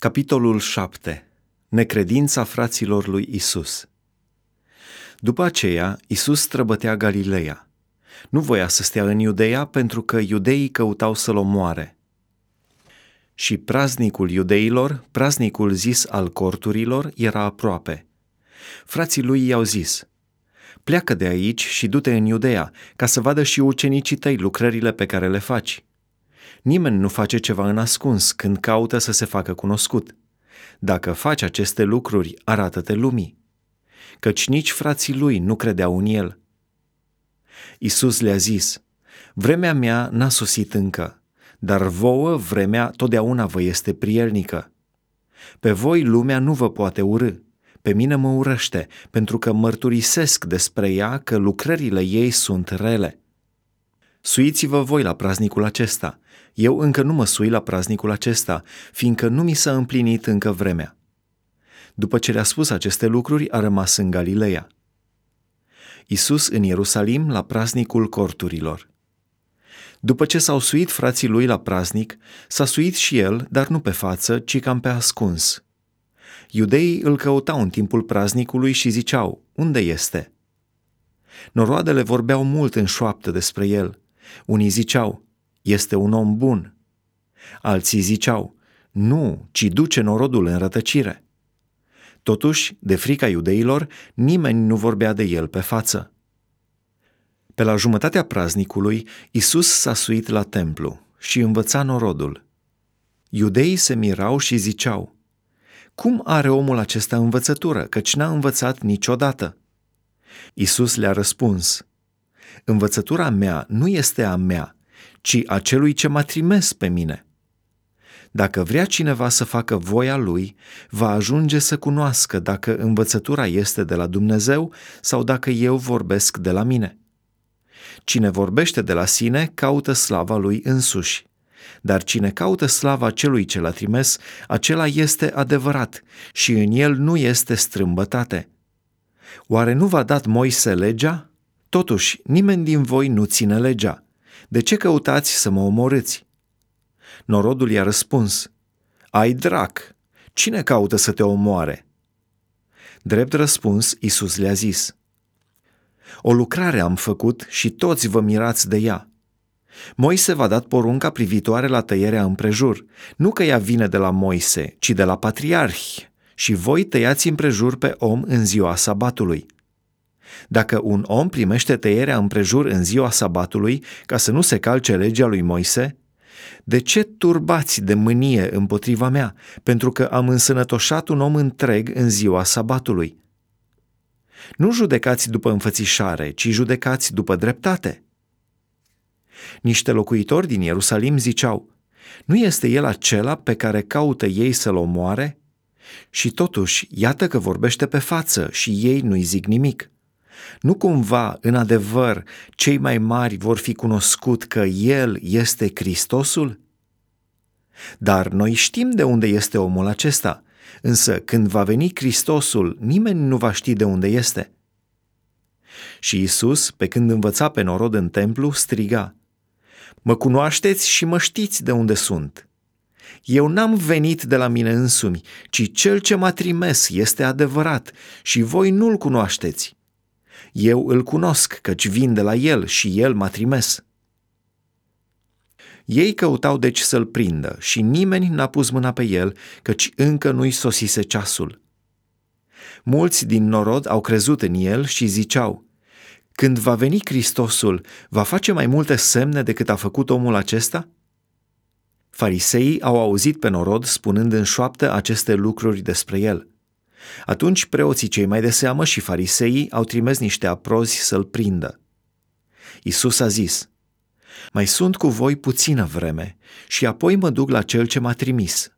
Capitolul 7. Necredința fraților lui Isus. După aceea, Isus străbătea Galileea. Nu voia să stea în Iudeea pentru că iudeii căutau să-l omoare. Și praznicul iudeilor, praznicul zis al corturilor, era aproape. Frații lui i-au zis, pleacă de aici și du-te în Iudeea, ca să vadă și ucenicii tăi lucrările pe care le faci Nimeni nu face ceva în ascuns când caută să se facă cunoscut. Dacă faci aceste lucruri, arată-te lumii. Căci nici frații lui nu credeau în el. Isus le-a zis, Vremea mea n-a sosit încă, dar vouă vremea totdeauna vă este prielnică. Pe voi lumea nu vă poate urâ, pe mine mă urăște, pentru că mărturisesc despre ea că lucrările ei sunt rele. Suiți-vă voi la praznicul acesta. Eu încă nu mă sui la praznicul acesta, fiindcă nu mi s-a împlinit încă vremea. După ce le-a spus aceste lucruri, a rămas în Galileea. Isus în Ierusalim la praznicul corturilor. După ce s-au suit frații lui la praznic, s-a suit și el, dar nu pe față, ci cam pe ascuns. Iudeii îl căutau în timpul praznicului și ziceau, unde este? Noroadele vorbeau mult în șoaptă despre el – unii ziceau, este un om bun. Alții ziceau, nu, ci duce norodul în rătăcire. Totuși, de frica iudeilor, nimeni nu vorbea de el pe față. Pe la jumătatea praznicului, Isus s-a suit la templu și învăța norodul. Iudeii se mirau și ziceau, Cum are omul acesta învățătură, căci n-a învățat niciodată? Isus le-a răspuns, Învățătura mea nu este a mea, ci a celui ce m-a trimis pe mine. Dacă vrea cineva să facă voia lui, va ajunge să cunoască dacă învățătura este de la Dumnezeu sau dacă eu vorbesc de la mine. Cine vorbește de la sine caută slava lui însuși. Dar cine caută slava celui ce l-a trimis, acela este adevărat și în el nu este strâmbătate. Oare nu v-a dat Moise legea? Totuși, nimeni din voi nu ține legea. De ce căutați să mă omorâți? Norodul i-a răspuns, Ai drac, cine caută să te omoare? Drept răspuns, Isus le-a zis, O lucrare am făcut și toți vă mirați de ea. Moise v-a dat porunca privitoare la tăierea împrejur, nu că ea vine de la Moise, ci de la patriarhi, și voi tăiați împrejur pe om în ziua sabatului – dacă un om primește tăierea împrejur în ziua sabatului ca să nu se calce legea lui Moise, de ce turbați de mânie împotriva mea, pentru că am însănătoșat un om întreg în ziua sabatului? Nu judecați după înfățișare, ci judecați după dreptate. Niște locuitori din Ierusalim ziceau, nu este el acela pe care caută ei să-l omoare? Și totuși, iată că vorbește pe față și ei nu-i zic nimic. Nu cumva, în adevăr, cei mai mari vor fi cunoscut că El este Hristosul? Dar noi știm de unde este omul acesta, însă când va veni Hristosul, nimeni nu va ști de unde este. Și Isus, pe când învăța pe norod în templu, striga, Mă cunoașteți și mă știți de unde sunt. Eu n-am venit de la mine însumi, ci cel ce m-a trimis este adevărat și voi nu-l cunoașteți. Eu îl cunosc, căci vin de la el și el m-a trimis. Ei căutau deci să-l prindă și nimeni n-a pus mâna pe el, căci încă nu-i sosise ceasul. Mulți din norod au crezut în el și ziceau, când va veni Hristosul, va face mai multe semne decât a făcut omul acesta? Fariseii au auzit pe norod spunând în șoaptă aceste lucruri despre el – atunci preoții cei mai de seamă și fariseii au trimis niște aprozi să-l prindă. Isus a zis, Mai sunt cu voi puțină vreme și apoi mă duc la cel ce m-a trimis.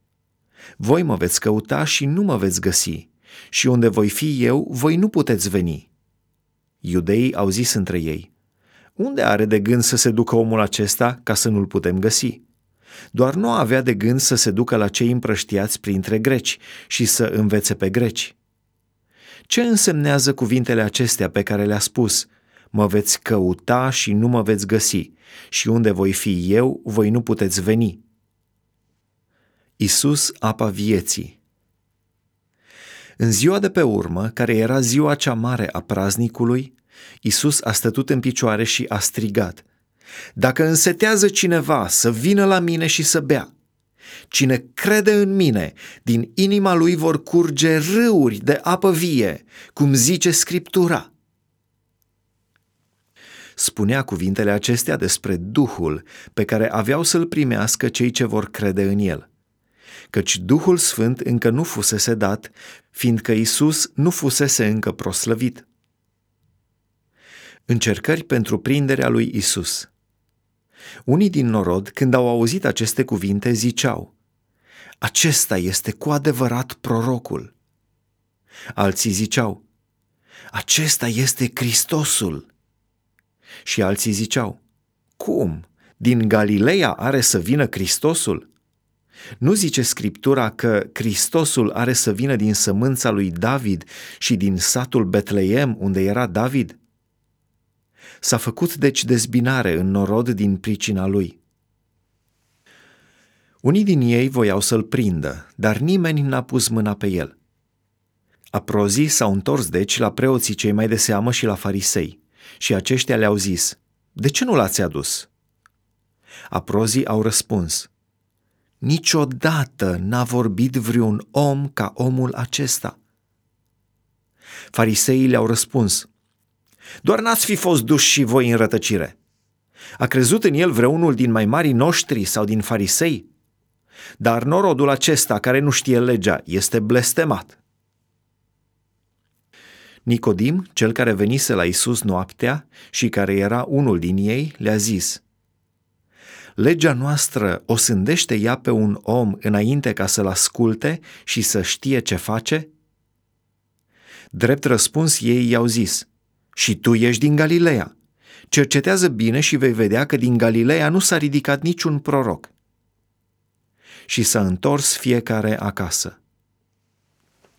Voi mă veți căuta și nu mă veți găsi, și unde voi fi eu, voi nu puteți veni. Iudeii au zis între ei, Unde are de gând să se ducă omul acesta ca să nu-l putem găsi? Doar nu avea de gând să se ducă la cei împrăștiați printre greci și să învețe pe greci. Ce însemnează cuvintele acestea pe care le-a spus? Mă veți căuta și nu mă veți găsi, și unde voi fi eu, voi nu puteți veni. Isus, apa vieții. În ziua de pe urmă, care era ziua cea mare a praznicului, Isus a stătut în picioare și a strigat, Dacă însetează cineva să vină la mine și să bea, Cine crede în mine, din inima lui vor curge râuri de apă vie, cum zice Scriptura. Spunea cuvintele acestea despre Duhul pe care aveau să-l primească cei ce vor crede în el căci Duhul Sfânt încă nu fusese dat, fiindcă Isus nu fusese încă proslăvit. Încercări pentru prinderea lui Isus. Unii din norod, când au auzit aceste cuvinte, ziceau, Acesta este cu adevărat prorocul. Alții ziceau, Acesta este Hristosul. Și alții ziceau, Cum? Din Galileea are să vină Hristosul? Nu zice Scriptura că Hristosul are să vină din sămânța lui David și din satul Betleem unde era David? S-a făcut deci dezbinare în norod din pricina lui. Unii din ei voiau să-l prindă, dar nimeni n-a pus mâna pe el. Aprozii s-au întors deci la preoții cei mai de seamă și la farisei, și aceștia le-au zis, De ce nu l-ați adus? Aprozii au răspuns, Niciodată n-a vorbit vreun om ca omul acesta. Fariseii le-au răspuns, doar n-ați fi fost duși și voi în rătăcire. A crezut în el vreunul din mai marii noștri sau din farisei? Dar norodul acesta care nu știe legea este blestemat. Nicodim, cel care venise la Isus noaptea și care era unul din ei, le-a zis – legea noastră o sândește ea pe un om înainte ca să-l asculte și să știe ce face? Drept răspuns ei i-au zis, și tu ești din Galileea. Cercetează bine și vei vedea că din Galileea nu s-a ridicat niciun proroc. Și s-a întors fiecare acasă.